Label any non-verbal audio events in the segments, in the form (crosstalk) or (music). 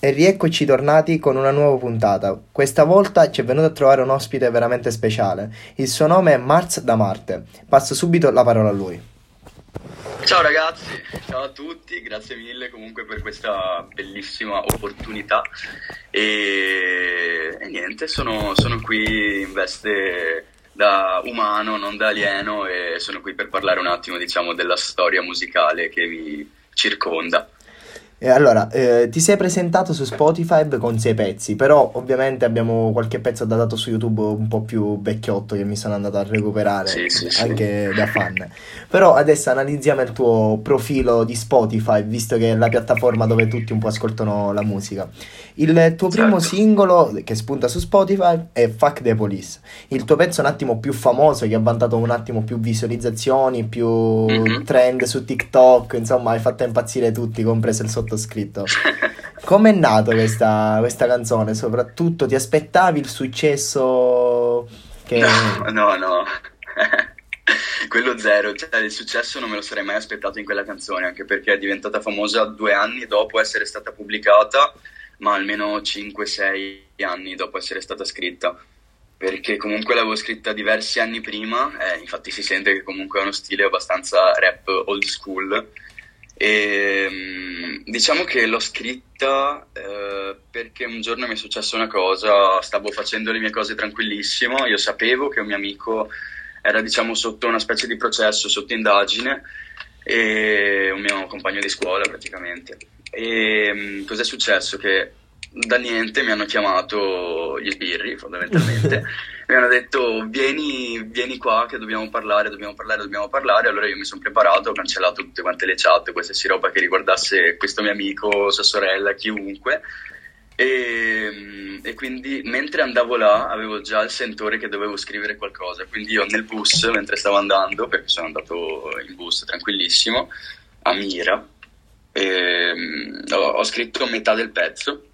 E rieccoci tornati con una nuova puntata. Questa volta ci è venuto a trovare un ospite veramente speciale. Il suo nome è Mars da Marte. Passo subito la parola a lui. Ciao ragazzi, ciao a tutti, grazie mille comunque per questa bellissima opportunità e, e niente, sono, sono qui in veste da umano, non da alieno e sono qui per parlare un attimo diciamo della storia musicale che mi circonda. E allora, eh, ti sei presentato su Spotify con sei pezzi, però ovviamente abbiamo qualche pezzo datato su YouTube un po' più vecchiotto che mi sono andato a recuperare Sì, sì, sì. anche da fan. Però adesso analizziamo il tuo profilo di Spotify, visto che è la piattaforma dove tutti un po' ascoltano la musica. Il tuo primo Certo. singolo che spunta su Spotify è Fuck the Police. Il tuo pezzo un attimo più famoso, che ha vantato un attimo più visualizzazioni, più Mhm. trend su TikTok, insomma, hai fatto impazzire tutti, compreso il sottoscritto. (laughs) Com'è nata questa, questa canzone? Soprattutto ti aspettavi il successo che... No, no, no. (laughs) Quello zero, cioè il successo non me lo sarei mai aspettato in quella canzone, anche perché è diventata famosa due anni dopo essere stata pubblicata, ma almeno 5-6 anni dopo essere stata scritta. Perché comunque l'avevo scritta diversi anni prima, eh, infatti si sente che comunque ha uno stile abbastanza rap old school. E mm, diciamo che l'ho scritta eh, perché un giorno mi è successa una cosa, stavo facendo le mie cose tranquillissimo, io sapevo che un mio amico era diciamo sotto una specie di processo, sotto indagine, e un mio compagno di scuola praticamente. E mm, cos'è successo? Che da niente mi hanno chiamato gli sbirri fondamentalmente, (laughs) mi hanno detto vieni, vieni qua che dobbiamo parlare, dobbiamo parlare, dobbiamo parlare, allora io mi sono preparato, ho cancellato tutte quante le chat, qualsiasi roba che riguardasse questo mio amico, sua sorella, chiunque. E, e quindi mentre andavo là avevo già il sentore che dovevo scrivere qualcosa, quindi io nel bus mentre stavo andando, perché sono andato in bus tranquillissimo, a Mira, ehm, ho, ho scritto metà del pezzo,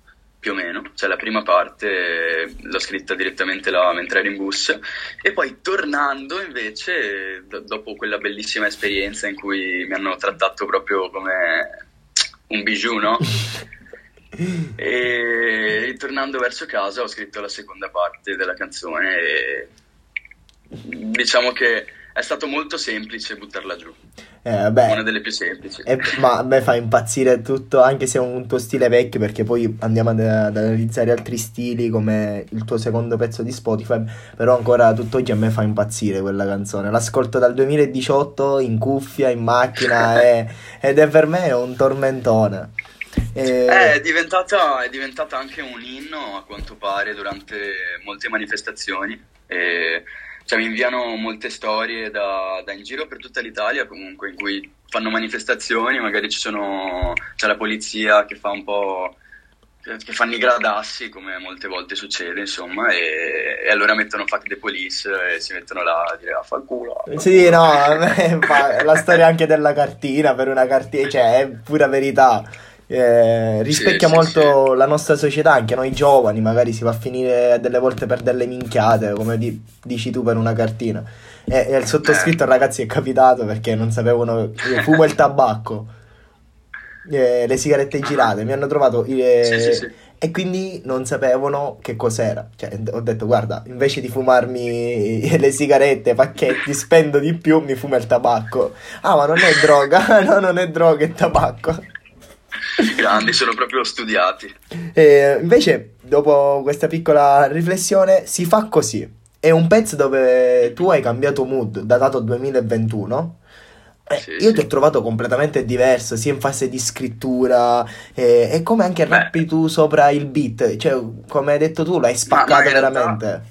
più o meno, cioè la prima parte eh, l'ho scritta direttamente là mentre ero in bus e poi tornando invece, do- dopo quella bellissima esperienza in cui mi hanno trattato proprio come un bijou, no? (laughs) E ritornando verso casa ho scritto la seconda parte della canzone e diciamo che è stato molto semplice buttarla giù, Eh, beh, una delle più semplici. E- ma a me fa impazzire tutto, anche se è un tuo stile vecchio, perché poi andiamo ad, ad analizzare altri stili come il tuo secondo pezzo di Spotify, però ancora tutt'oggi a me fa impazzire quella canzone. L'ascolto dal 2018 in cuffia, in macchina (laughs) e- ed è per me un tormentone. E- Eh, È diventata, è diventata anche un inno a quanto pare durante molte manifestazioni. E, cioè, mi inviano molte storie da, da in giro per tutta l'Italia comunque in cui fanno manifestazioni, magari sono, c'è la polizia che fa un po'. che fanno i gradassi come molte volte succede, insomma, e, e allora mettono fuck the police e si mettono là a dire ah, (laughs) fa il culo. il Sì, culo." no, la storia anche della cartina per una cartina, cioè è pura verità. Eh, rispecchia Sì, sì, molto la nostra società, anche noi giovani, magari si va a finire delle volte per delle minchiate, come di- dici tu per una cartina. E, e il sottoscritto, Eh. ragazzi, è capitato perché non sapevano. Io fumo il tabacco, eh, le sigarette girate, mi hanno trovato. eh, Sì, sì, sì. E quindi non sapevano che cos'era. Cioè, ho detto, guarda, invece di fumarmi (laughs) le sigarette, pacchetti, spendo di più, mi fumo il tabacco. Ah, ma non è droga. (laughs) no, non è droga, è tabacco. I grandi sono proprio studiati. E invece, dopo questa piccola riflessione, si fa così. È un pezzo dove tu hai cambiato mood, datato 2021. Eh, Sì, io sì. ti ho trovato completamente diverso, sia in fase di scrittura e, e come anche Beh. rappi tu sopra il beat. Cioè, come hai detto tu, l'hai Ma- spaccato ma realtà- veramente.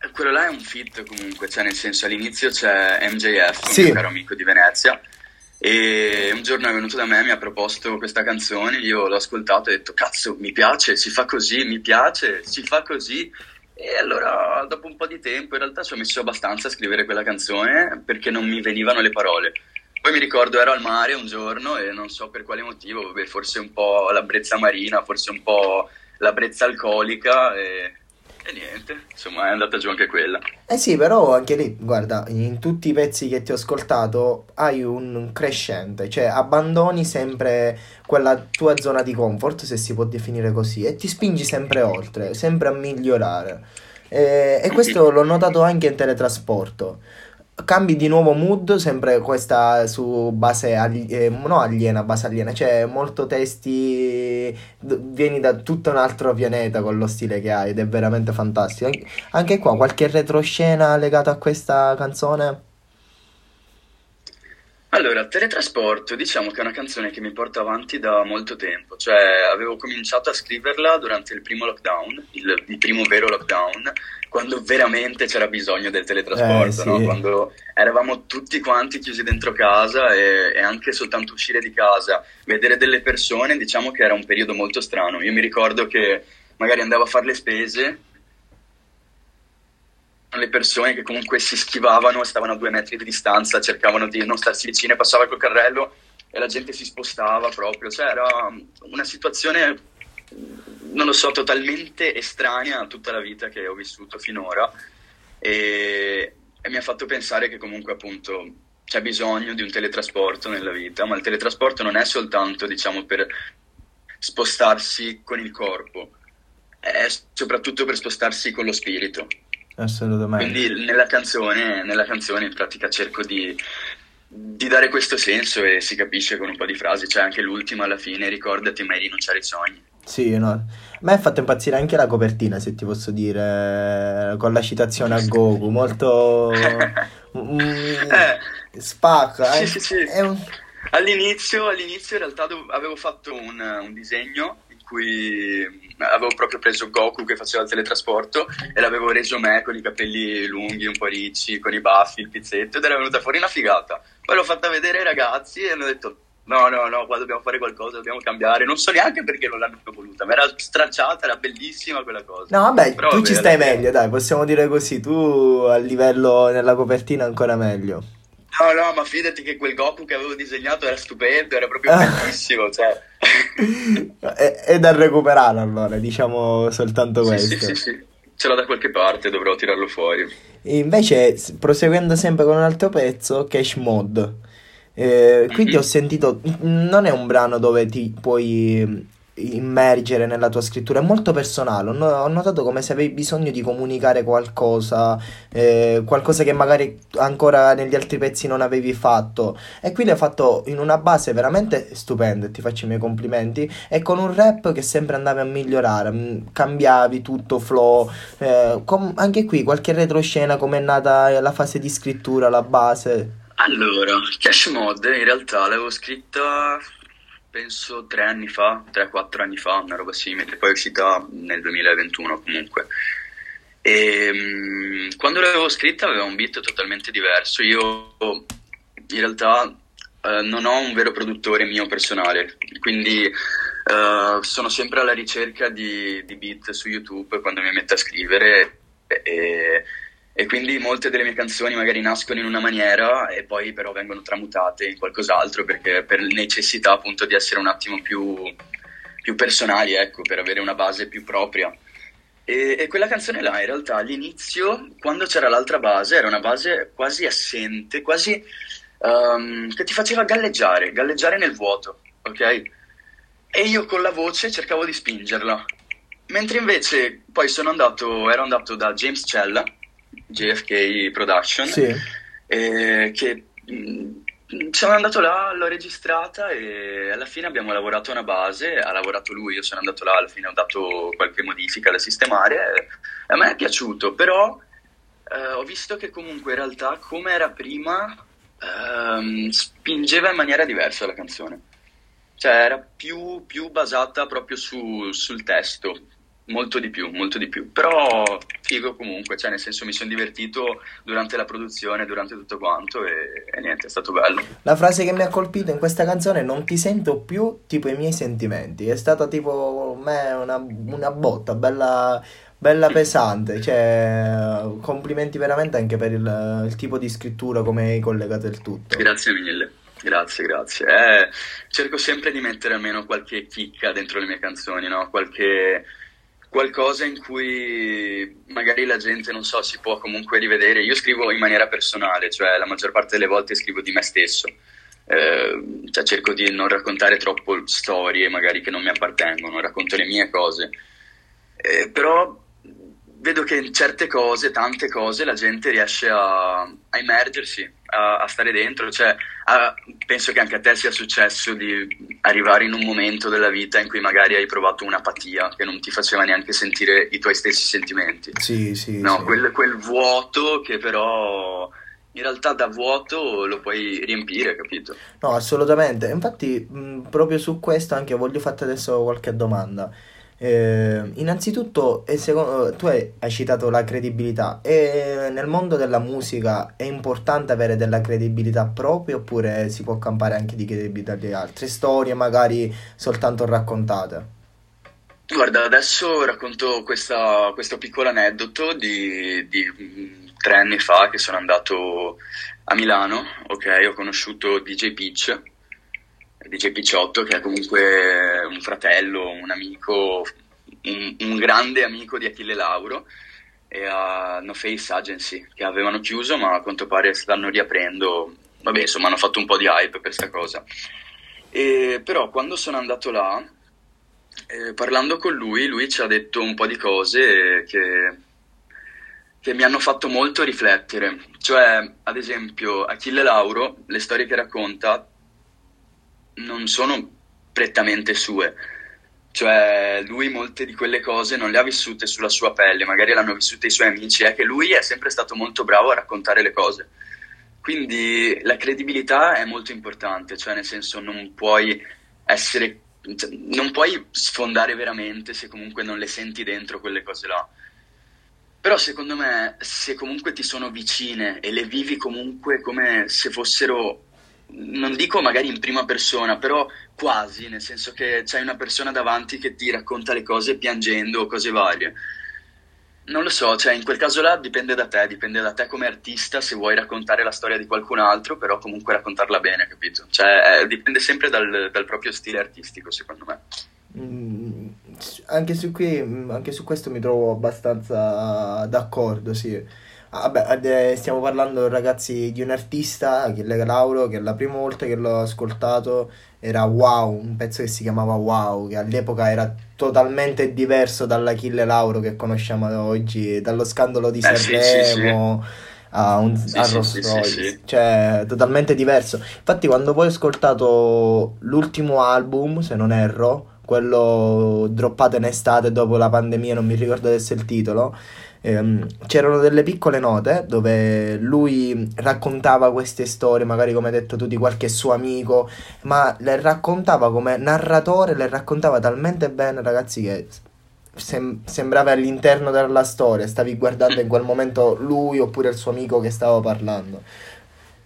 Eh, Quello là è un fit comunque, cioè nel senso all'inizio c'è MJF, un Sì. mio caro amico di Venezia, e un giorno è venuto da me, mi ha proposto questa canzone, io l'ho ascoltato e ho detto cazzo mi piace, si fa così, mi piace, si fa così. E allora dopo un po' di tempo in realtà ci ho messo abbastanza a scrivere quella canzone perché non mi venivano le parole. Poi mi ricordo ero al mare un giorno e non so per quale motivo, vabbè, forse un po' la brezza marina, forse un po' la brezza alcolica e e niente, insomma è andata giù anche quella. Eh sì, però anche lì, guarda, in tutti i pezzi che ti ho ascoltato hai un crescente, cioè abbandoni sempre quella tua zona di comfort, se si può definire così, e ti spingi sempre oltre, sempre a migliorare. E, e questo l'ho notato anche in teletrasporto cambi di nuovo mood, sempre questa su base ali- eh, no aliena, base aliena, cioè molto testi, vieni da tutto un altro pianeta con lo stile che hai ed è veramente fantastico. Anche qua qualche retroscena legata a questa canzone? Allora, Teletrasporto, diciamo che è una canzone che mi porta avanti da molto tempo, cioè avevo cominciato a scriverla durante il primo lockdown, il, il primo vero lockdown, quando veramente c'era bisogno del teletrasporto, eh, sì. no? quando eravamo tutti quanti chiusi dentro casa e, e, anche soltanto uscire di casa, vedere delle persone, diciamo che era un periodo molto strano. Io mi ricordo che magari andavo a fare le spese le persone che comunque si schivavano, stavano a due metri di distanza, cercavano di non starsi vicine, passava col carrello e la gente si spostava proprio, cioè era una situazione, non lo so, totalmente estranea a tutta la vita che ho vissuto finora e, e mi ha fatto pensare che comunque appunto c'è bisogno di un teletrasporto nella vita, ma il teletrasporto non è soltanto, diciamo, per spostarsi con il corpo, è soprattutto per spostarsi con lo spirito. Assolutamente. Quindi nella canzone, nella canzone in pratica cerco di, di, dare questo senso e si capisce con un po' di frasi, c'è anche l'ultima alla fine, ricordati mai rinunciare ai sogni. Sì, no. A me ha fatto impazzire anche la copertina, se ti posso dire, con la citazione a Goku, molto... (laughs) mm, eh, spacca. Sì, eh. sì, sì. Un... All'inizio, all'inizio in realtà avevo fatto un, un disegno cui avevo proprio preso Goku che faceva il teletrasporto e l'avevo reso me con i capelli lunghi, un po' ricci, con i baffi, il pizzetto ed era venuta fuori una figata. Poi l'ho fatta vedere ai ragazzi e hanno detto no, no, no, qua dobbiamo fare qualcosa, dobbiamo cambiare. Non so neanche perché non l'hanno voluta, ma era stracciata, era bellissima quella cosa. No, vabbè, Però, tu vabbè, ci stai meglio, dai, possiamo dire così, tu a livello nella copertina ancora meglio. No, no, ma fidati che quel Goku che avevo disegnato era stupendo, era proprio (laughs) bellissimo, cioè. è, è, da recuperare allora, diciamo soltanto questo. Sì, sì, sì, ce l'ho da qualche parte, dovrò tirarlo fuori. E invece, proseguendo sempre con un altro pezzo, Cash Mod. Eh, quindi ho sentito, non è un brano dove ti puoi immergere nella tua scrittura, è molto personale. Ho notato come se avevi bisogno di comunicare qualcosa, eh, qualcosa che magari ancora negli altri pezzi non avevi fatto. E qui l'hai fatto in una base veramente stupenda, ti faccio i miei complimenti. E con un rap che sempre andavi a migliorare, mm, cambiavi tutto, flow. Eh, com- anche qui qualche retroscena, come è nata la fase di scrittura, la base. Allora, Cash Mod in realtà l'avevo scritta penso tre anni fa, 3-4 anni fa, una roba simile, poi è uscita nel 2021 comunque. E um, quando l'avevo scritta aveva un beat totalmente diverso. Io in realtà uh, non ho un vero produttore mio personale, quindi uh, sono sempre alla ricerca di, di, beat su YouTube quando mi metto a scrivere. E, e quindi molte delle mie canzoni magari nascono in una maniera e poi però vengono tramutate in qualcos'altro perché per necessità appunto di essere un attimo più, più personali, ecco, per avere una base più propria. E, e, quella canzone là in realtà all'inizio, quando c'era l'altra base, era una base quasi assente, quasi um, che ti faceva galleggiare, galleggiare nel vuoto, ok? E io con la voce cercavo di spingerla. Mentre invece poi sono andato, ero andato da James Cella, JFK Production, sì. eh, che mh, mm, sono andato là, l'ho registrata e alla fine abbiamo lavorato una base, ha lavorato lui, io sono andato là, alla fine ho dato qualche modifica da sistemare e a me è piaciuto, però eh, ho visto che comunque in realtà come era prima ehm, spingeva in maniera diversa la canzone, cioè era più, più basata proprio su, sul testo, Molto di più, molto di più. Però figo comunque, cioè nel senso mi sono divertito durante la produzione, durante tutto quanto e, e, niente, è stato bello. La frase che mi ha colpito in questa canzone non ti sento più tipo i miei sentimenti, è stata tipo me una, una botta, bella, bella pesante, cioè complimenti veramente anche per il, il tipo di scrittura come hai collegato il tutto. Grazie mille. Grazie, grazie. Eh, cerco sempre di mettere almeno qualche chicca dentro le mie canzoni, no? Qualche qualcosa in cui magari la gente, non so, si può comunque rivedere. Io scrivo in maniera personale, cioè la maggior parte delle volte scrivo di me stesso. Eh, cioè cerco di non raccontare troppo storie magari che non mi appartengono, racconto le mie cose. Eh, però vedo che in certe cose, tante cose, la gente riesce a, a immergersi, a, a, stare dentro. Cioè, a, penso che anche a te sia successo di arrivare in un momento della vita in cui magari hai provato un'apatia che non ti faceva neanche sentire i tuoi stessi sentimenti. Sì, sì. No, sì. Quel, quel vuoto che però in realtà da vuoto lo puoi riempire, capito? No, assolutamente. Infatti, mh, proprio su questo anche voglio farti adesso qualche domanda. Eh, innanzitutto, secondo, tu hai, hai, citato la credibilità. E nel mondo della musica è importante avere della credibilità propria oppure si può campare anche di credibilità di altre storie, magari soltanto raccontate? Guarda, adesso racconto questa, questo piccolo aneddoto di, di mm, tre anni fa che sono andato a Milano, ok, ho conosciuto DJ Peach DJ Picciotto, che è comunque un fratello, un amico, un, un grande amico di Achille Lauro, e a No Face Agency, che avevano chiuso, ma a quanto pare stanno riaprendo. Vabbè, insomma, hanno fatto un po' di hype per questa cosa. E, però quando sono andato là, eh, parlando con lui, lui ci ha detto un po' di cose che, che mi hanno fatto molto riflettere. Cioè, ad esempio, Achille Lauro, le storie che racconta, non sono prettamente sue. Cioè, lui molte di quelle cose non le ha vissute sulla sua pelle, magari l'hanno vissute i suoi amici, è che lui è sempre stato molto bravo a raccontare le cose. Quindi la credibilità è molto importante, cioè nel senso non puoi essere cioè, non puoi sfondare veramente se comunque non le senti dentro quelle cose là. Però secondo me, se comunque ti sono vicine e le vivi comunque come se fossero non dico magari in prima persona, però quasi, nel senso che c'hai una persona davanti che ti racconta le cose piangendo o cose varie. Non lo so, cioè in quel caso là dipende da te, dipende da te come artista se vuoi raccontare la storia di qualcun altro, però comunque raccontarla bene, capito? Cioè eh, dipende sempre dal, dal, proprio stile artistico, secondo me. Mm, anche, su qui, anche su questo mi trovo abbastanza d'accordo, sì Ah, vabbè, stiamo parlando ragazzi di un artista, Achille Lauro, che la prima volta che l'ho ascoltato era Wow, un pezzo che si chiamava Wow, che all'epoca era totalmente diverso dall'Achille Lauro che conosciamo oggi, dallo scandalo di eh, Sanremo. Sì, sì, sì. A, un, sì, a Rolls Royce, cioè totalmente diverso. Infatti, quando poi ho ascoltato l'ultimo album, se non erro, quello droppato in estate dopo la pandemia, non mi ricordo adesso il titolo ehm, c'erano delle piccole note dove lui raccontava queste storie, magari come hai detto tu, di qualche suo amico, ma le raccontava come narratore, le raccontava talmente bene, ragazzi, che sem- sembrava all'interno della storia, stavi guardando in quel momento lui oppure il suo amico che stava parlando.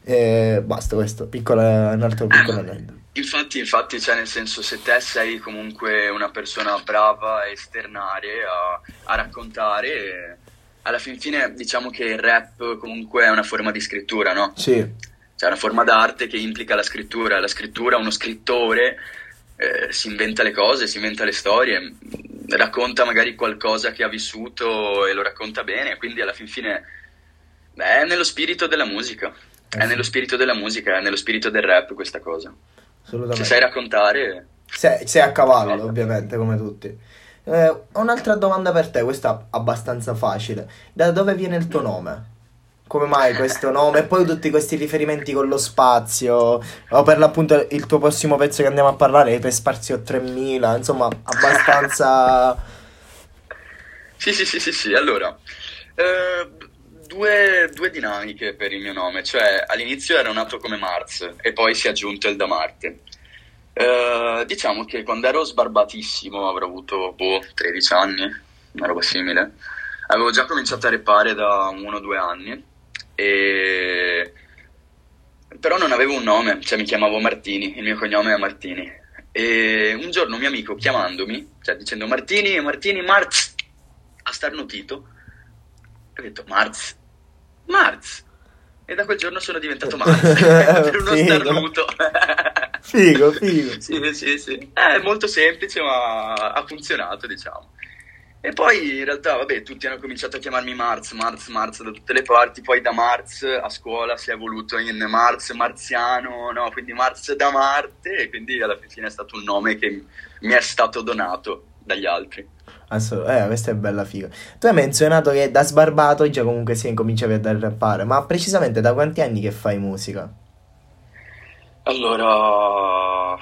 E basta questo, piccolo, un altro piccolo aneddoto. Infatti, infatti, cioè nel senso, se te sei comunque una persona brava a esternare, a, a raccontare, alla fin fine diciamo che il rap comunque è una forma di scrittura, no? Sì. Cioè è una forma d'arte che implica la scrittura. La scrittura, uno scrittore eh, si inventa le cose, si inventa le storie, racconta magari qualcosa che ha vissuto e lo racconta bene, quindi alla fin fine beh, è nello spirito della musica. Eh è nello spirito della musica, è nello spirito del rap questa cosa. Se sai raccontare... Sei, sei a cavallo, ovviamente, come tutti. Eh, un'altra domanda per te, questa abbastanza facile. Da dove viene il tuo nome? Come mai questo nome? E poi tutti questi riferimenti con lo spazio, o per l'appunto il tuo prossimo pezzo che andiamo a parlare è per Spazio 3000, insomma, abbastanza... (laughs) sì, sì, sì, sì, sì, allora... Eh, due, due, dinamiche per il mio nome, cioè all'inizio era nato come Mars e poi si è aggiunto il da Marte. Eh, diciamo che quando ero sbarbatissimo, avrò avuto boh, 13 anni, una roba simile, avevo già cominciato a repare da uno o due anni, e... però non avevo un nome, cioè mi chiamavo Martini, il mio cognome è Martini. E un giorno un mio amico chiamandomi, cioè dicendo Martini, Martini, Marz, ha starnutito, ho detto Marz, Marz, e da quel giorno sono diventato (laughs) Marz, (laughs) per uno starnuto. (laughs) Figo, figo. (laughs) sì, sì, sì. È molto semplice, ma ha funzionato, diciamo. E poi in realtà, vabbè, tutti hanno cominciato a chiamarmi Marz, Marz, Marz da tutte le parti, poi da Marz a scuola si è evoluto in Marz marziano, no, quindi Marz da Marte, e quindi alla fine è stato un nome che mi è stato donato dagli altri. Assolutamente, eh, questa è bella figa. Tu hai menzionato che da sbarbato già comunque si incominciavi a rappare, ma precisamente da quanti anni che fai musica? Allora...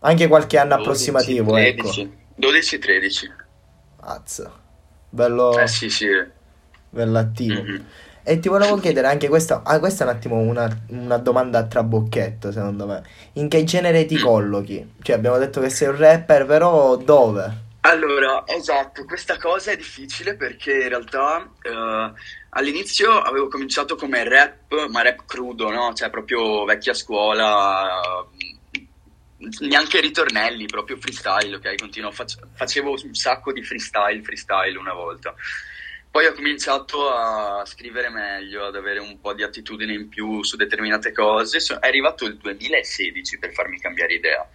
Anche qualche anno 12, approssimativo, 13, ecco. 12-13. Azza. Bello... Eh sì, sì. Bello attivo. Mm-hmm. E ti volevo chiedere anche questa, ah, questa è un attimo una, una, domanda a trabocchetto secondo me. In che genere ti mm. collochi? Cioè abbiamo detto che sei un rapper, però dove? Allora, esatto, questa cosa è difficile perché in realtà eh, all'inizio avevo cominciato come rap, ma rap crudo, no? Cioè proprio vecchia scuola, neanche ritornelli, proprio freestyle, ok? Continuo, facevo un sacco di freestyle, freestyle una volta. Poi ho cominciato a scrivere meglio, ad avere un po' di attitudine in più su determinate cose. È arrivato il 2016 per farmi cambiare idea.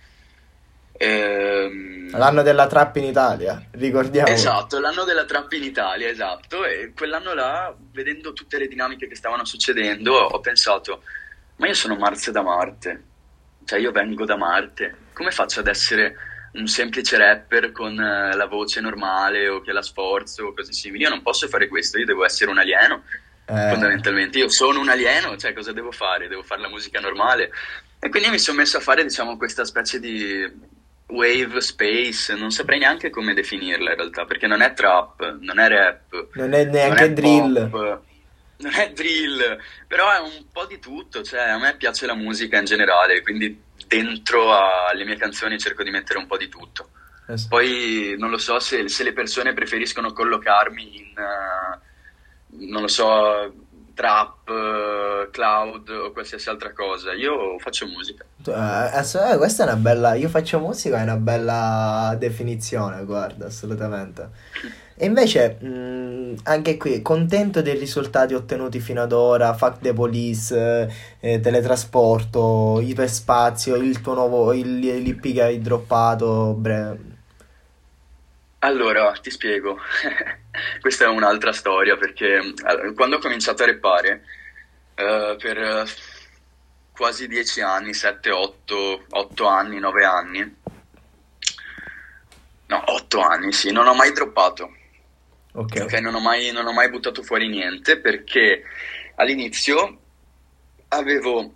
Ehm... L'anno della trap in Italia, ricordiamo. Esatto, l'anno della trap in Italia, esatto. E quell'anno là, vedendo tutte le dinamiche che stavano succedendo, ho pensato, ma io sono Mars da Marte cioè io vengo da Marte, come faccio ad essere un semplice rapper con eh, la voce normale o che la sforzo o cose simili? Io non posso fare questo, io devo essere un alieno, eh. fondamentalmente. Io sono un alieno, cioè cosa devo fare? Devo fare la musica normale. E quindi mi sono messo a fare, diciamo, questa specie di wave space, non saprei neanche come definirla in realtà, perché non è trap, non è rap. Non è neanche non è drill. Pop, non è drill, però è un po' di tutto, cioè a me piace la musica in generale, quindi dentro alle mie canzoni cerco di mettere un po' di tutto. Yes. Poi non lo so se, se, le persone preferiscono collocarmi in, uh, non lo so, trap, uh, cloud o qualsiasi altra cosa. Io faccio musica. Uh, questa è una bella. Io faccio musica, è una bella definizione, guarda, assolutamente. E invece, mh, anche qui, contento dei risultati ottenuti fino ad ora, Fuck the Police, eh, teletrasporto, iperspazio, il tuo nuovo, il, l'IP che hai droppato, bre... Allora, ti spiego. (laughs) Questa è un'altra storia perché quando ho cominciato a rappare, uh, per quasi dieci anni, 7, 8, 8 anni, 9 anni, no, 8 anni, sì, non ho mai droppato Ok, okay non, ho mai, non ho mai buttato fuori niente perché all'inizio avevo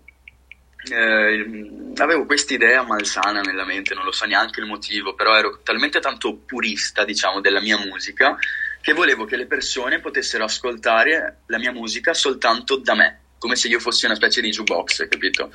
eh, avevo questa idea malsana nella mente, non lo so neanche il motivo, però ero talmente tanto purista, diciamo, della mia musica che volevo che le persone potessero ascoltare la mia musica soltanto da me, come se io fossi una specie di jukebox, capito?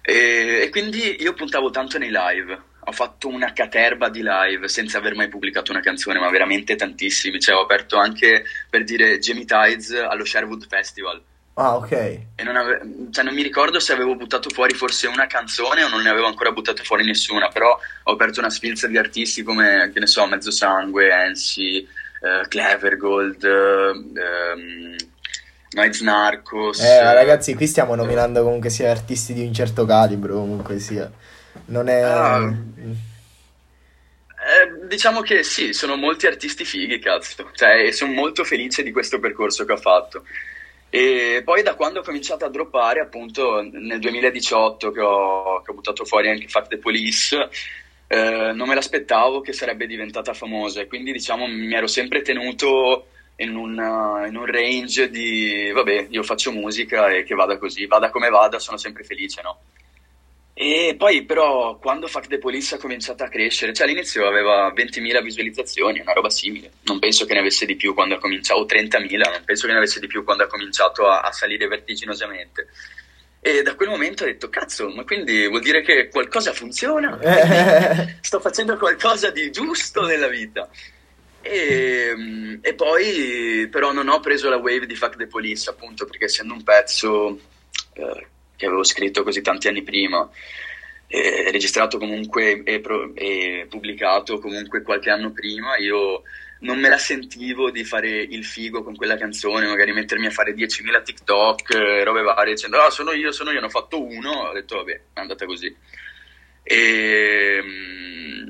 E, e quindi io puntavo tanto nei live, ho fatto una caterba di live senza aver mai pubblicato una canzone, ma veramente tantissimi. Cioè, ho aperto anche per dire Jamie Tides allo Sherwood Festival. Ah, ok. E non, ave- cioè, non mi ricordo se avevo buttato fuori forse una canzone o non ne avevo ancora buttato fuori nessuna, però ho aperto una sfilza di artisti come, che ne so, Mezzo Sangue, Ensi, uh, Clever Gold, uh, um, Noiz Narcos. Eh, ragazzi, qui stiamo nominando comunque sia artisti di un certo calibro, comunque sia. Non è... Uh, eh, diciamo che sì, sono molti artisti fighi, cazzo. Cioè, sono molto felice di questo percorso che ho fatto. E poi da quando ho cominciato a droppare, appunto nel 2018 che ho, che ho buttato fuori anche Fuck the Police, eh, non me l'aspettavo che sarebbe diventata famosa e quindi diciamo mi ero sempre tenuto in un, in un range di vabbè, io faccio musica e che vada così, vada come vada, sono sempre felice, no? E poi però quando Fuck the Police ha cominciato a crescere, cioè all'inizio aveva 20.000 visualizzazioni, una roba simile, non penso che ne avesse di più quando ha cominciato, o 30.000, non penso che ne avesse di più quando ha cominciato a, a salire vertiginosamente. E da quel momento ho detto, cazzo, ma quindi vuol dire che qualcosa funziona? sto facendo qualcosa di giusto nella vita. E, e, poi però non ho preso la wave di Fuck the Police, appunto, perché essendo un pezzo... Eh, che avevo scritto così tanti anni prima, eh, registrato comunque e, pro- e, pubblicato comunque qualche anno prima, io non me la sentivo di fare il figo con quella canzone, magari mettermi a fare 10.000 TikTok, eh, robe varie, dicendo ah sono io, sono io, ne ho fatto uno, ho detto vabbè, è andata così. E, mm,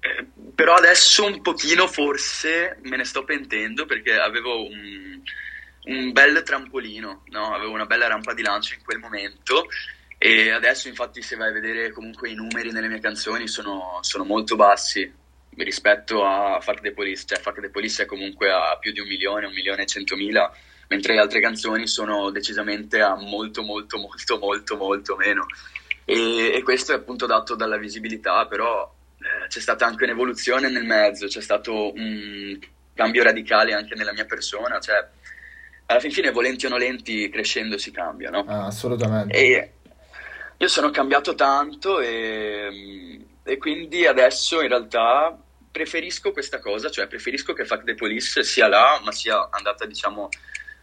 eh, però adesso un pochino forse me ne sto pentendo perché avevo un, un bel trampolino, no? avevo una bella rampa di lancio in quel momento. E adesso infatti se vai a vedere comunque i numeri nelle mie canzoni sono, sono molto bassi rispetto a Fuck the Police, cioè Fuck the Police è comunque a più di un milione, un milione e centomila, mentre le altre canzoni sono decisamente a molto molto molto molto molto meno. E, e questo è appunto dato dalla visibilità, però eh, c'è stata anche un'evoluzione nel mezzo, c'è stato un cambio radicale anche nella mia persona, cioè alla fin fine volenti o nolenti crescendo si cambia, no? Ah, assolutamente. E io sono cambiato tanto e, e, quindi adesso in realtà preferisco questa cosa, cioè preferisco che Fuck the Police sia là, ma sia andata diciamo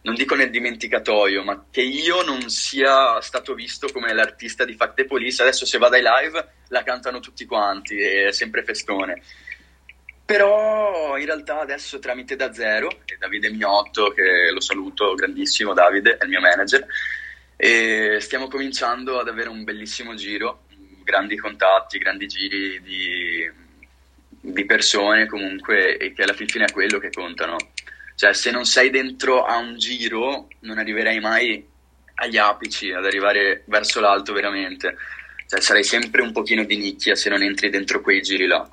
non dico nel dimenticatoio, ma che io non sia stato visto come l'artista di Fact the Police. Adesso se vado ai live la cantano tutti quanti, è sempre festone. Però in realtà adesso tramite da zero, Davide Miotto, che lo saluto, grandissimo Davide, è il mio manager, e stiamo cominciando ad avere un bellissimo giro, grandi contatti, grandi giri di, di persone comunque, e che alla fine è quello che contano cioè, se non sei dentro a un giro, non arriverai mai agli apici, ad arrivare verso l'alto veramente. Cioè, sarai sempre un pochino di nicchia se non entri dentro quei giri là.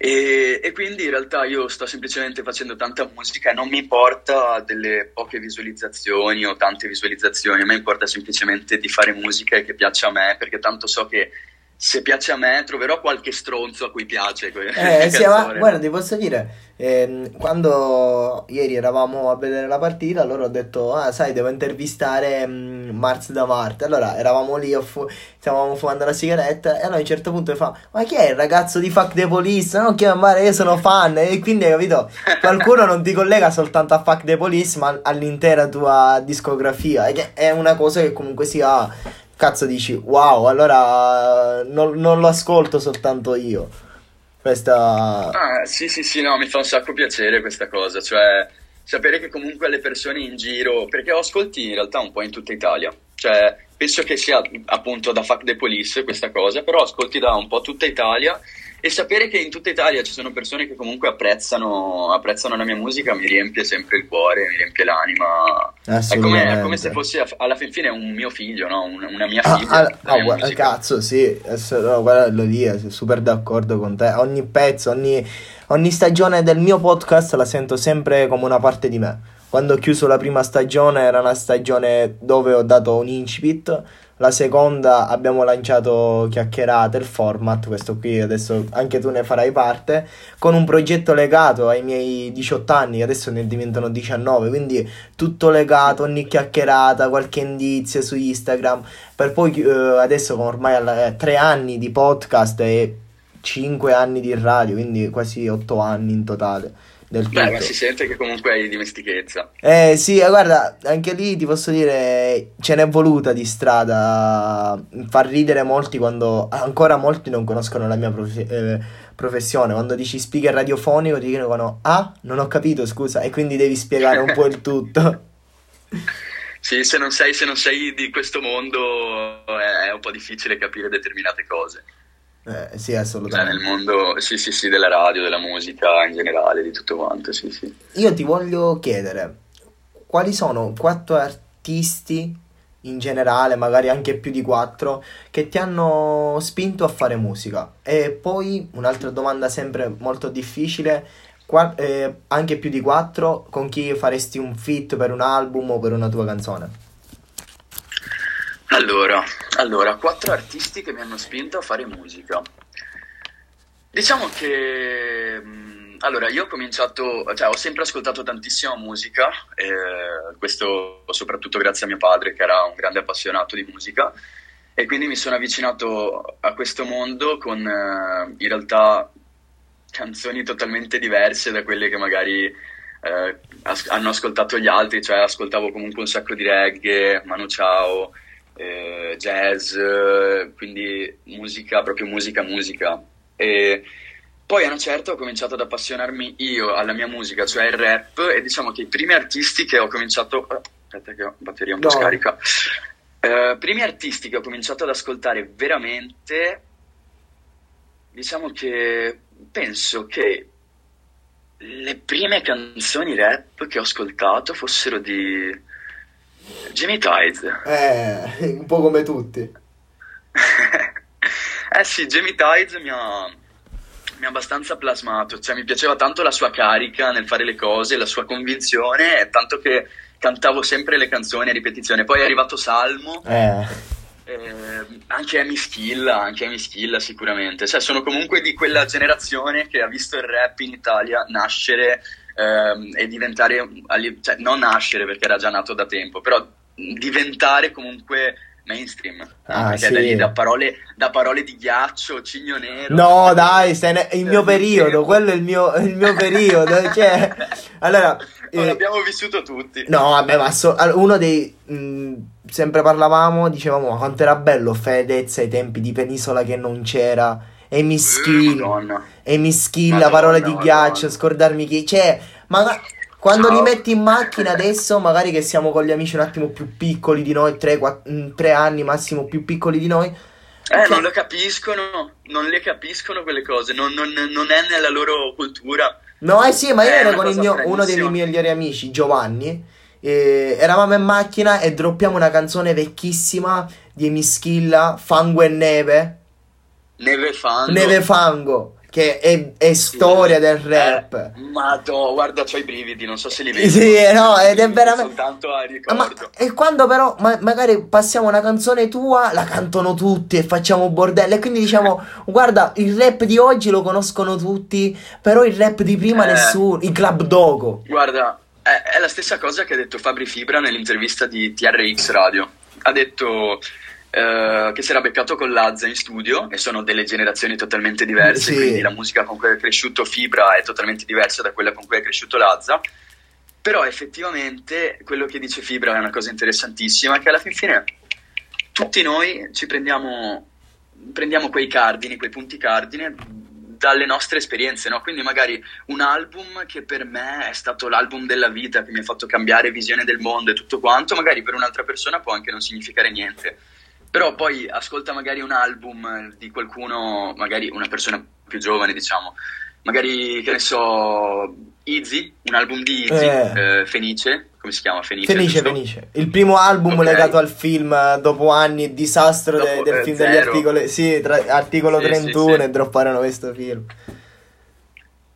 E, e, quindi in realtà io sto semplicemente facendo tanta musica e non mi importa delle poche visualizzazioni o tante visualizzazioni, a me importa semplicemente di fare musica e che piaccia a me, perché tanto so che se piace a me troverò qualche stronzo a cui piace. Eh, (laughs) sì, ma guarda, ti posso dire, ehm, quando ieri eravamo a vedere la partita, loro ho detto, ah sai, devo intervistare mh, mm, Mars da Marte. Allora eravamo lì, fu- stavamo fumando la sigaretta e allora a un certo punto mi fa, ma chi è il ragazzo di Fuck the Police? Non chiamare, io sono fan. E quindi capito, (laughs) qualcuno non ti collega soltanto a Fuck the Police, ma all'intera tua discografia. E è una cosa che comunque sia cazzo dici wow, allora non, non lo ascolto soltanto io. Questa... Ah, sì, sì, sì, no, mi fa un sacco piacere questa cosa, cioè sapere che comunque le persone in giro, perché ho ascolti in realtà un po' in tutta Italia, cioè penso che sia appunto da Fuck the Police questa cosa, però ascolti da un po' tutta Italia e sapere che in tutta Italia ci sono persone che comunque apprezzano, apprezzano la mia musica mi riempie sempre il cuore, mi riempie l'anima. È come, è come, se fosse alla fin fine un mio figlio, no? una, una mia figlia. Ah, ah, guarda, cazzo, sì, no, guarda lì, sono super d'accordo con te. Ogni pezzo, ogni, ogni stagione del mio podcast la sento sempre come una parte di me. Quando ho chiuso la prima stagione era una stagione dove ho dato un incipit la seconda abbiamo lanciato Chiacchierate, il format, questo qui adesso anche tu ne farai parte, con un progetto legato ai miei 18 anni, adesso ne diventano 19, quindi tutto legato, ogni chiacchierata, qualche indizio su Instagram, per poi eh, adesso con ormai eh, 3 anni di podcast e 5 anni di radio, quindi quasi 8 anni in totale del tutto. Beh, ma si sente che comunque hai dimestichezza. Eh sì, eh, guarda, anche lì ti posso dire, ce n'è voluta di strada, far ridere molti quando ancora molti non conoscono la mia prof- eh, professione. Quando dici speaker radiofonico ti dicono, ah, non ho capito, scusa, e quindi devi spiegare un po' il tutto. (laughs) Sì, se non, sei, se non sei di questo mondo è un po' difficile capire determinate cose. Eh, sì, assolutamente. Cioè, nel mondo, sì, sì, sì, della radio, della musica in generale, di tutto quanto, sì, sì. Io ti voglio chiedere, quali sono quattro artisti in generale, magari anche più di quattro, che ti hanno spinto a fare musica? E poi un'altra domanda sempre molto difficile, qua, eh, anche più di quattro, con chi faresti un fit per un album o per una tua canzone? Allora, allora, quattro artisti che mi hanno spinto a fare musica. Diciamo che mm, allora, io ho cominciato, cioè ho sempre ascoltato tantissima musica, eh, questo soprattutto grazie a mio padre che era un grande appassionato di musica e quindi mi sono avvicinato a questo mondo con eh, in realtà canzoni totalmente diverse da quelle che magari eh, as- hanno ascoltato gli altri, cioè ascoltavo comunque un sacco di reggae, Manu Ciao, eh, jazz, quindi musica, proprio musica, musica. E poi a una certa ho cominciato ad appassionarmi io alla mia musica, cioè il rap, e diciamo che i primi artisti che ho cominciato... Oh, aspetta che ho batteria un po' no. scarica. Uh, primi artisti che ho cominciato ad ascoltare veramente, diciamo che penso che le prime canzoni rap che ho ascoltato fossero di Jimmy Tide. Eh, un po' come tutti. (laughs) eh sì, Jamie Tides mi ha, mi ha abbastanza plasmato, cioè mi piaceva tanto la sua carica nel fare le cose, la sua convinzione, tanto che cantavo sempre le canzoni a ripetizione. Poi è arrivato Salmo. Eh. Eh, anche Amy Schilla, anche Amy Schilla sicuramente, cioè sono comunque di quella generazione che ha visto il rap in Italia nascere ehm, e diventare, cioè non nascere perché era già nato da tempo, però diventare comunque mainstream. Ah, perché sì. da, lì, da, parole, da parole di ghiaccio, cigno nero. No, dai, stai ne- il mio periodo, quello è il mio, il mio periodo. (laughs) cioè, allora, Non eh, l'abbiamo vissuto tutti. no, vabbè, ma so- uno dei. mh, sempre parlavamo, dicevamo, quanto era bello Fedez ai tempi di Penisola che non c'era. E Eh, Mischilla, Madonna. e Mischilla, Madonna, parole di ghiaccio, scordarmi chi. Cioè, ma quando li metti in macchina adesso, magari che siamo con gli amici un attimo più piccoli di noi, 3 anni massimo più piccoli di noi. Eh, non lo capiscono, non le capiscono quelle cose, non, non- non è nella loro cultura. No, eh sì, ma io È ero con mio- uno dei miei migliori amici, Giovanni. e eravamo in macchina e droppiamo una canzone vecchissima di Emischilla, Fango e Neve. Neve fango. Neve Fango, che è, è storia del rap. Eh, Madò, guarda, c'ho i brividi, non so se li vedi. Sì, no, ed è veramente- Soltanto a ricordo. Ma e quando però ma- magari passiamo una canzone tua, la cantano tutti e facciamo bordello. E quindi diciamo: (laughs) Guarda, il rap di oggi lo conoscono tutti, però il rap di prima Eh. nessuno. Il Club Dogo. Guarda, è, è la stessa cosa che ha detto Fabri Fibra nell'intervista di TRX Radio. Ha detto eh, che si era beccato con Lazza in studio e sono delle generazioni totalmente diverse, Sì. quindi la musica con cui è cresciuto Fibra è totalmente diversa da quella con cui è cresciuto Lazza. Però effettivamente quello che dice Fibra è una cosa interessantissima, che alla fin fine tutti noi ci prendiamo, prendiamo quei cardini, quei punti cardine dalle nostre esperienze, no? Quindi magari un album che per me è stato l'album della vita, che mi ha fatto cambiare visione del mondo e tutto quanto, magari per un'altra persona può anche non significare niente. Però poi ascolta magari un album di qualcuno, magari una persona più giovane, diciamo, magari che ne so, Easy, un album di Easy, Eh. eh, Fenice, come si chiama? Fenice. Felice, giusto? felice. Il primo album Ok. legato al film eh, dopo anni, disastro de- Dopo, del eh, film degli zero. articoli. Sì, tra- articolo Sì, sì, 31 sì. e dropparono questo film.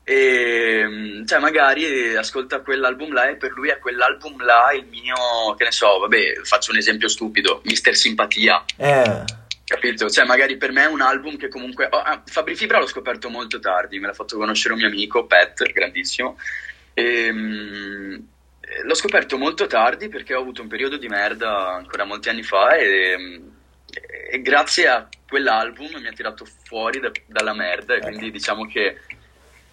E mm, cioè, magari ascolta quell'album là e per lui è quell'album là il mio, che ne so, vabbè, faccio un esempio stupido, Mister Simpatia, Eh. capito? Cioè, magari per me è un album che comunque. oh, ah, Fabri Fibra l'ho scoperto molto tardi, me l'ha fatto conoscere un mio amico, Pat, grandissimo. E, mm, eh, l'ho scoperto molto tardi perché ho avuto un periodo di merda ancora molti anni fa e, mm, e grazie a quell'album mi ha tirato fuori da- dalla merda e quindi diciamo che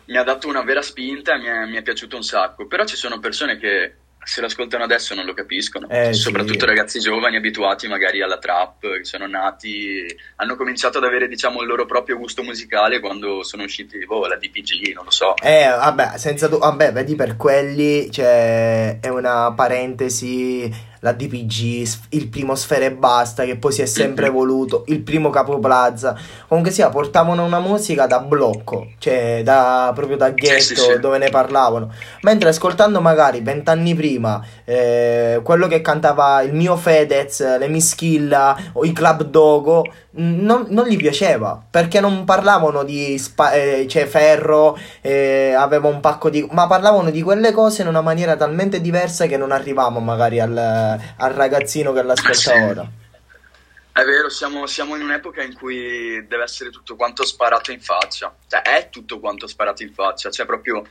mi ha dato una vera spinta e mi è, mi è piaciuto un sacco. Però ci sono persone che se lo ascoltano adesso non lo capiscono, Eh, sì. soprattutto ragazzi giovani abituati magari alla trap, che sono nati, hanno cominciato ad avere diciamo il loro proprio gusto musicale quando sono usciti, boh, la DPG, non lo so. Eh, vabbè, senza du- vabbè, vedi per quelli c'è è una parentesi la DPG, il primo Sfera e Basta che poi si è sempre evoluto, il primo Capo Plaza. Comunque sia, portavano una musica da blocco, cioè da proprio da ghetto sì, sì. dove ne parlavano. Mentre ascoltando magari vent'anni prima eh, quello che cantava il mio Fedez, le Mischilla o i Club Dogo, non, non gli piaceva perché non parlavano di spa- eh, cioè ferro, eh, aveva un pacco di. ma parlavano di quelle cose in una maniera talmente diversa che non arrivavamo magari al, al ragazzino che l'ascolta Sì. ora. È vero, siamo, siamo in un'epoca in cui deve essere tutto quanto sparato in faccia, cioè è tutto quanto sparato in faccia, cioè proprio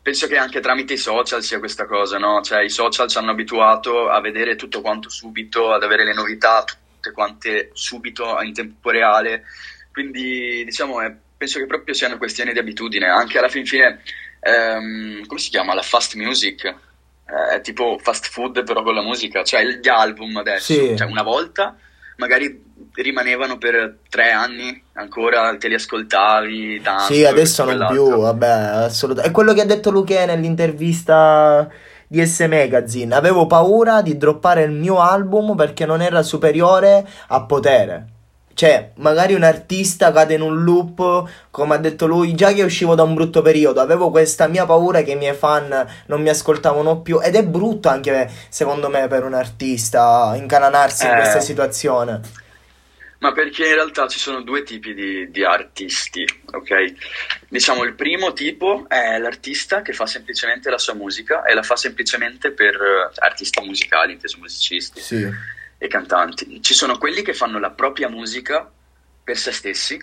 penso che anche tramite i social sia questa cosa, no? Cioè i social ci hanno abituato a vedere tutto quanto subito, ad avere le novità tutte quante subito in tempo reale, quindi diciamo eh, penso che proprio siano questioni di abitudine, anche alla fin fine, ehm, come si chiama? La fast music, Eh, è tipo fast food però con la musica, cioè gli album adesso, Sì. cioè una volta magari rimanevano per tre anni ancora, te li ascoltavi tanto. Sì, adesso non più, vabbè, assolutamente. È quello che ha detto Luque nell'intervista di S Magazine. Avevo paura di droppare il mio album perché non era superiore a Potere. Cioè, magari un artista cade in un loop, come ha detto lui, già che uscivo da un brutto periodo, avevo questa mia paura che i miei fan non mi ascoltavano più ed è brutto anche secondo me per un artista incananarsi in Eh. questa situazione. Ma perché in realtà ci sono due tipi di, di artisti, ok? Diciamo il primo tipo è l'artista che fa semplicemente la sua musica e la fa semplicemente per eh, artisti musicali, inteso musicisti Sì. E cantanti. Ci sono quelli che fanno la propria musica per se stessi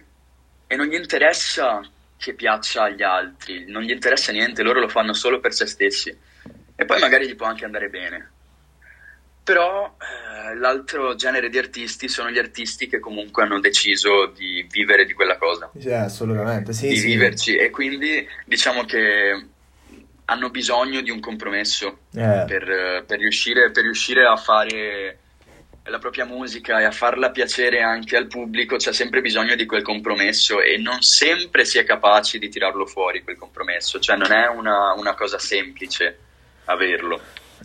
e non gli interessa che piaccia agli altri, non gli interessa niente, loro lo fanno solo per se stessi e poi magari gli può anche andare bene. Però eh, l'altro genere di artisti sono gli artisti che comunque hanno deciso di vivere di quella cosa, Sì, assolutamente, sì, di sì. viverci e quindi diciamo che hanno bisogno di un compromesso Eh, per, per riuscire, per riuscire a fare la propria musica e a farla piacere anche al pubblico c'è sempre bisogno di quel compromesso e non sempre si è capaci di tirarlo fuori quel compromesso, cioè non è una, una cosa semplice averlo.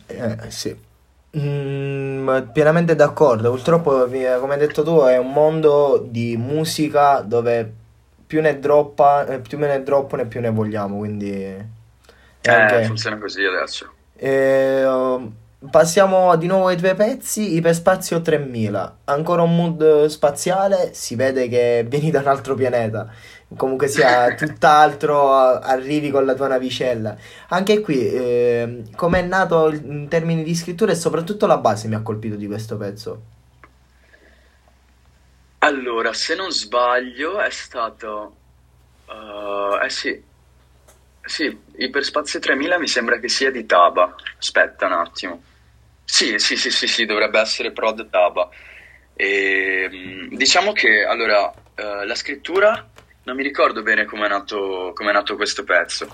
eh, sì. Mm, pienamente d'accordo. Purtroppo, eh, come hai detto tu, è un mondo di musica dove più ne droppa, eh, più ne droppano e più ne vogliamo, quindi... Eh, anche- funziona così adesso. Eh, um, passiamo di nuovo ai due pezzi, Iperspazio 3000. Ancora un mood spaziale, si vede che vieni da un altro pianeta. Comunque sia (laughs) tutt'altro, arrivi con la tua navicella. Anche qui, eh, come è nato in termini di scrittura e soprattutto la base mi ha colpito di questo pezzo. Allora, se non sbaglio, è stato. eh, eh sì, sì, Iperspazio 3000 mi sembra che sia di Taba. Aspetta un attimo. Sì, sì, sì, sì, sì, dovrebbe essere Prod Taba. E, mm, diciamo che allora eh, la scrittura non mi ricordo bene come è nato, nato questo pezzo.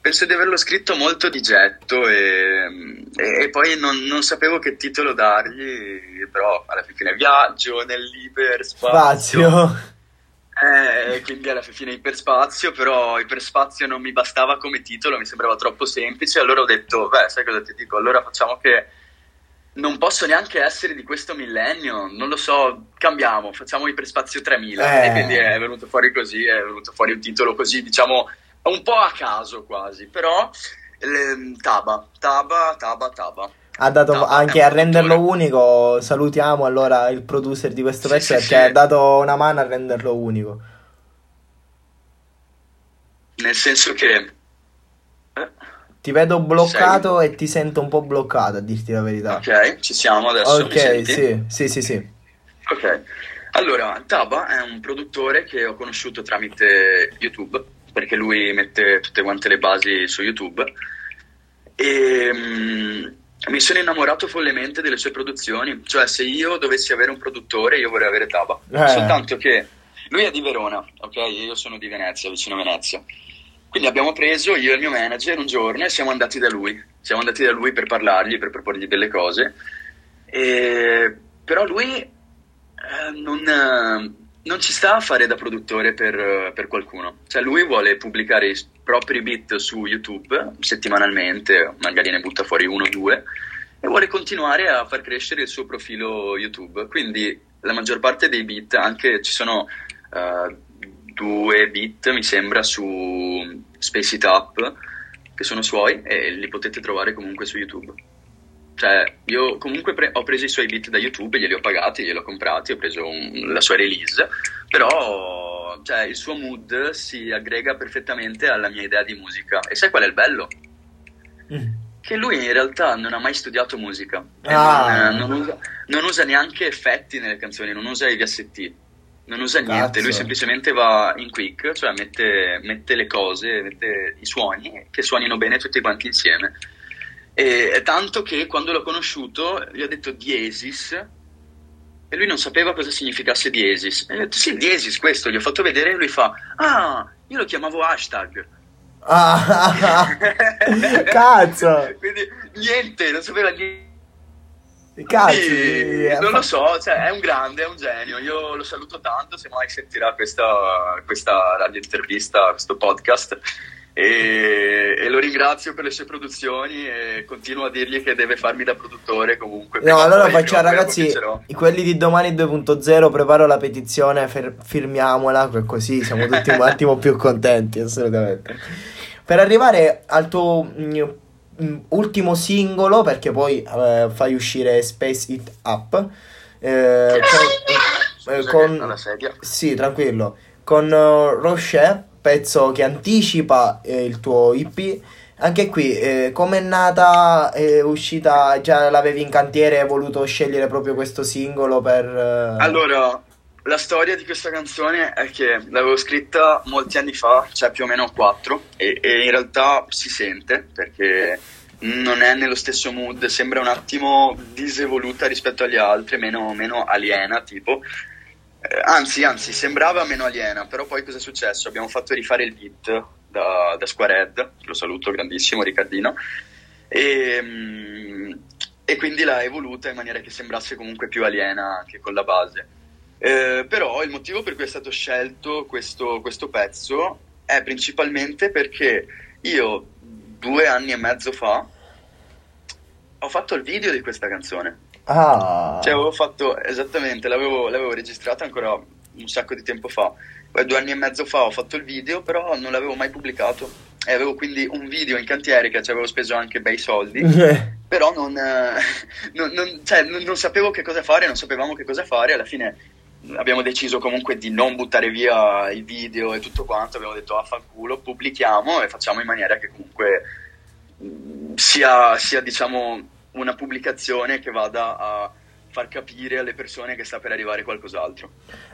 Penso di averlo scritto molto di getto e, e- e poi non, non sapevo che titolo dargli, però alla fine viaggio nell'iperspazio. Spazio. Eh, quindi alla fine iperspazio, però iperspazio non mi bastava come titolo, mi sembrava troppo semplice, allora ho detto, beh, sai cosa ti dico? Allora facciamo che non posso neanche essere di questo millennio, non lo so, cambiamo, facciamo iperspazio 3000 Eh. e quindi è venuto fuori così, è venuto fuori un titolo così, diciamo, un po' a caso quasi, però ehm, Taba, Taba, Taba, Taba. Ha dato No, anche a renderlo unico. Salutiamo allora il producer di questo Sì, pezzo sì, perché sì. ha dato una mano a renderlo unico. Nel senso che... eh, Ti vedo bloccato e ti sento un po' bloccato, a dirti la verità. ok, ci siamo adesso, Ok, sì, sì, sì, sì. Ok, allora Taba è un produttore che ho conosciuto tramite YouTube, perché lui mette tutte quante le basi su YouTube e mm, mi sono innamorato follemente delle sue produzioni, cioè se io dovessi avere un produttore io vorrei avere Taba, Eh. soltanto che lui è di Verona, ok, io sono di Venezia, vicino a Venezia. Quindi abbiamo preso io e il mio manager un giorno e siamo andati da lui, siamo andati da lui per parlargli, per proporgli delle cose, e- però lui eh, non, non ci sta a fare da produttore per, eh, per qualcuno. Cioè, lui vuole pubblicare i propri beat su YouTube settimanalmente, magari ne butta fuori uno o due, e vuole continuare a far crescere il suo profilo YouTube. Quindi la maggior parte dei beat, anche ci sono eh, due beat, mi sembra, su Space It Up, che sono suoi, e li potete trovare comunque su YouTube. Cioè, io comunque pre- ho preso i suoi beat da YouTube, glieli ho pagati, glieli ho comprati, ho preso un- la sua release, però cioè, il suo mood si aggrega perfettamente alla mia idea di musica. E sai qual è il bello? Mm. Che lui in realtà non ha mai studiato musica, Ah. non, non usa, non usa neanche effetti nelle canzoni, non usa i VST, non usa Cazzo. niente, lui semplicemente va in quick, cioè mette, mette le cose, mette i suoni che suonino bene tutti quanti insieme. E tanto che quando l'ho conosciuto gli ho detto diesis e lui non sapeva cosa significasse diesis. E gli ho detto sì, diesis questo, gli ho fatto vedere e lui fa ah, io lo chiamavo hashtag. Ah, (laughs) cazzo, Quindi niente, non sapeva niente. cazzo. Sì, non lo so, cioè, è un grande, è un genio. Io lo saluto tanto se mai sentirà questa, questa radio intervista, questo podcast. E, e, lo ringrazio per le sue produzioni e continuo a dirgli che deve farmi da produttore comunque. No, allora facciamo ragazzi, quelli di domani 2.0, preparo la petizione, fer- firmiamola, così siamo tutti un (laughs) attimo più contenti, assolutamente. Per arrivare al tuo mh, mm, ultimo singolo, perché poi eh, fai uscire Space It Up, eh, con, eh, con sì, tranquillo, con uh, Rocher, pezzo che anticipa eh, il tuo IP. Anche qui, eh, come è nata, è uscita, già l'avevi in cantiere, hai voluto scegliere proprio questo singolo per... Uh... Allora, la storia di questa canzone è che l'avevo scritta molti anni fa, cioè più o meno quattro, e, e, in realtà si sente perché non è nello stesso mood, sembra un attimo disevoluta rispetto agli altri, meno, meno aliena tipo. Eh, anzi, anzi, sembrava meno aliena, però poi cosa è successo? Abbiamo fatto rifare il beat da, da Squarehead, lo saluto grandissimo Riccardino, e, mm, e quindi l'ha evoluta in maniera che sembrasse comunque più aliena anche con la base. Eh, però il motivo per cui è stato scelto questo, questo pezzo è principalmente perché io due anni e mezzo fa ho fatto il video di questa canzone. Ah. Cioè, avevo fatto esattamente, l'avevo, l'avevo registrata ancora un sacco di tempo fa. Due anni e mezzo fa ho fatto il video, però non l'avevo mai pubblicato. E avevo quindi un video in cantiere che ci avevo speso anche bei soldi. però non, eh, (laughs) non, non, cioè, non, sapevo che cosa fare, non sapevamo che cosa fare. Alla fine abbiamo deciso comunque di non buttare via il video e tutto quanto, abbiamo detto affanculo, pubblichiamo e facciamo in maniera che comunque mm, sia, sia diciamo una pubblicazione che vada a far capire alle persone che sta per arrivare qualcos'altro.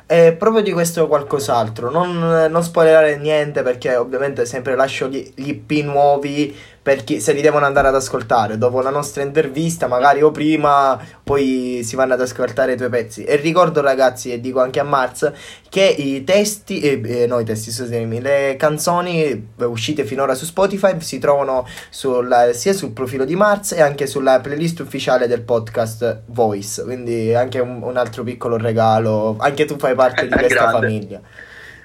E proprio di questo qualcos'altro, non, non spoilerare niente perché ovviamente sempre lascio gli, gli IP nuovi per chi se li devono andare ad ascoltare dopo la nostra intervista, magari o prima, poi si vanno ad ascoltare i tuoi pezzi. E ricordo, ragazzi, e dico anche a Mars, che i testi, eh, eh, no, i testi, scusami, le canzoni uscite finora su Spotify si trovano sulla, sia sul profilo di Mars e anche sulla playlist ufficiale del podcast Voice. Quindi anche un, un altro piccolo regalo. Anche tu fai parte di (laughs) questa famiglia.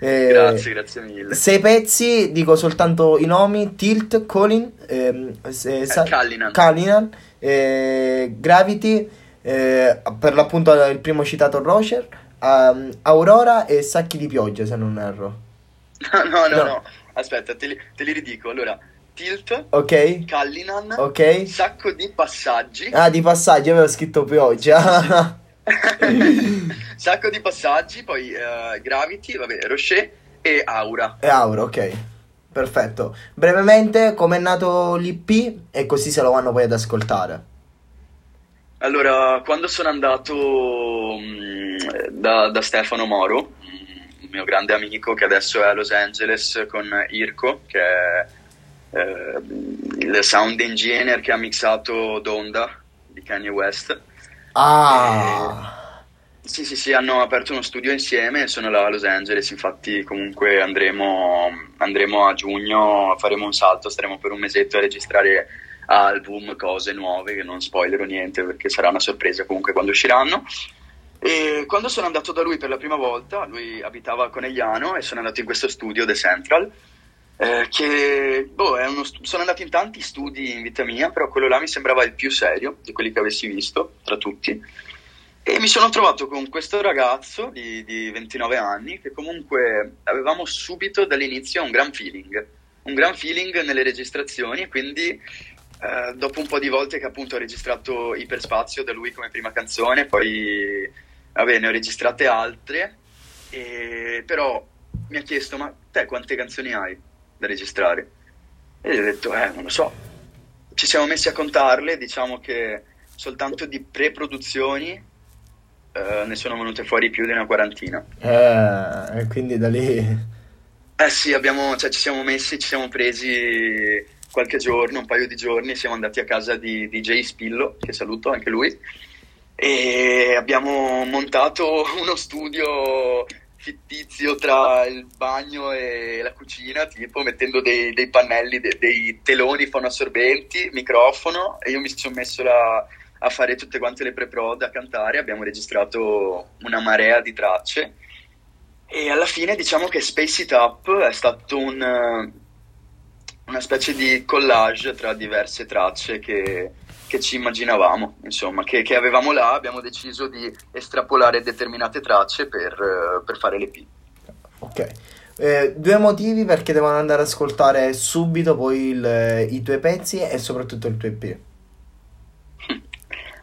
Eh, grazie, grazie mille. Sei pezzi, dico soltanto i nomi: Tilt, Colin, ehm, eh, Sa- Callinan, Callinan eh, Gravity, eh, per l'appunto il primo citato Rocher, um, Aurora e Sacchi di pioggia, se non erro. (laughs) No, no, no, no. no. aspetta, te li, te li ridico. Allora, Tilt, ok, Callinan, ok, sacco di passaggi. Ah, di passaggi, avevo scritto pioggia. (laughs) (laughs) Sacco di passaggi, poi uh, Gravity, vabbè, Rocher e Aura. E Aura, ok. Perfetto. Brevemente, com'è nato l'IP e così se lo vanno poi ad ascoltare. Allora, quando sono andato mh, mm, da, da, Stefano Moro, un mio grande amico che adesso è a Los Angeles con Irko, che è eh, il sound engineer che ha mixato Donda di Kanye West, Ah. Eh, sì, sì, sì, hanno aperto uno studio insieme, sono là a Los Angeles, infatti comunque andremo, andremo a giugno, faremo un salto, staremo per un mesetto a registrare album, cose nuove, che non spoilerò niente perché sarà una sorpresa comunque quando usciranno. E quando sono andato da lui per la prima volta, lui abitava a Conegliano e sono andato in questo studio, The Central, eh, che boh, st- sono andato in tanti studi in vita mia, però quello là mi sembrava il più serio di quelli che avessi visto tra tutti. E mi sono trovato con questo ragazzo di, di 29 anni che comunque avevamo subito dall'inizio un gran feeling, un gran feeling nelle registrazioni e quindi eh, dopo un po' di volte che appunto ho registrato Iperspazio da lui come prima canzone, poi vabbè, ne ho registrate altre, e, però mi ha chiesto ma te quante canzoni hai? Da registrare. E gli ho detto, eh, non lo so. Ci siamo messi a contarle, diciamo che soltanto di pre-produzioni eh, ne sono venute fuori più di una quarantina. Eh, e quindi da lì... Eh sì, abbiamo, cioè, ci siamo messi, ci siamo presi qualche giorno, un paio di giorni, siamo andati a casa di DJ Spillo, che saluto anche lui, e abbiamo montato uno studio fittizio tra il bagno e la cucina, tipo mettendo dei, dei pannelli, dei, dei teloni fonoassorbenti, microfono e io mi sono messo la, a fare tutte quante le pre-prod, a cantare, abbiamo registrato una marea di tracce. E alla fine diciamo che Space It Up è stato un, una specie di collage tra diverse tracce che, che ci immaginavamo, insomma, che, che, avevamo là, abbiamo deciso di estrapolare determinate tracce per, per fare l'EP. Ok. Eh, due motivi perché devono andare ad ascoltare subito poi il, i tuoi pezzi e soprattutto il tuo EP. (laughs)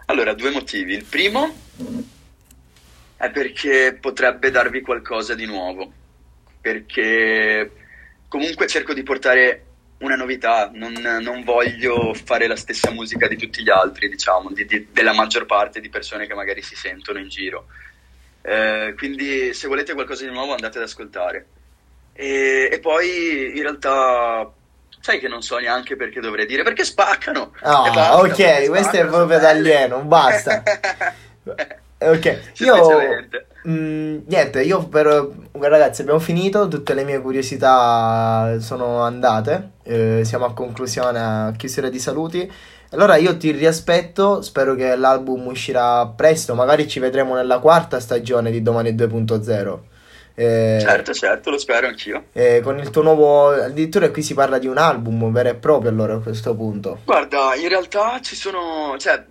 Allora, due motivi. Il primo è perché potrebbe darvi qualcosa di nuovo, perché comunque cerco di portare una novità, non, non, voglio fare la stessa musica di tutti gli altri, diciamo, di, di, della maggior parte di persone che magari si sentono in giro. Eh, quindi se volete qualcosa di nuovo andate ad ascoltare. E, e, poi in realtà sai che non so neanche perché dovrei dire, perché spaccano. Oh, basta, ok, questo è proprio d'alieno, basta. (laughs) ok, io... Mm, niente, io per ragazzi abbiamo finito, tutte le mie curiosità sono andate, eh, siamo a conclusione, a chiusura di saluti. Allora io ti riaspetto, spero che l'album uscirà presto, magari ci vedremo nella quarta stagione di Domani 2.0. Eh, certo, certo, lo spero anch'io. Eh, con il tuo nuovo, addirittura qui si parla di un album vero e proprio allora a questo punto. Guarda, in realtà ci sono, cioè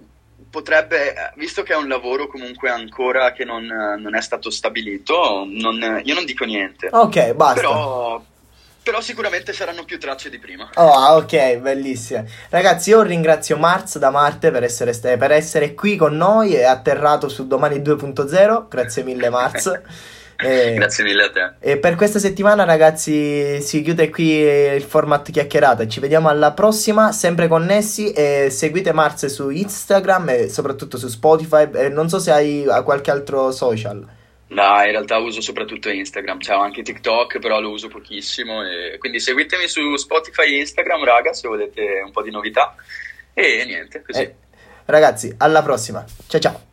potrebbe, visto che è un lavoro comunque ancora che non, non è stato stabilito, non, io non dico niente. Ok, basta. Però, però sicuramente saranno più tracce di prima. Oh, ok, bellissime. Ragazzi, io ringrazio Marz da Marte per essere, per essere qui con noi e atterrato su Domani 2.0. Grazie mille Marz. (laughs) E, (laughs) Grazie mille a te. E per questa settimana, ragazzi, si chiude qui il format chiacchierata. Ci vediamo alla prossima, sempre connessi. E seguite Marz su Instagram e soprattutto su Spotify. E non so se hai qualche altro social. No, in realtà uso soprattutto Instagram, c'è anche TikTok, però lo uso pochissimo. E quindi seguitemi su Spotify e Instagram, raga, se volete un po' di novità. E niente, così. Eh, ragazzi, alla prossima. Ciao ciao.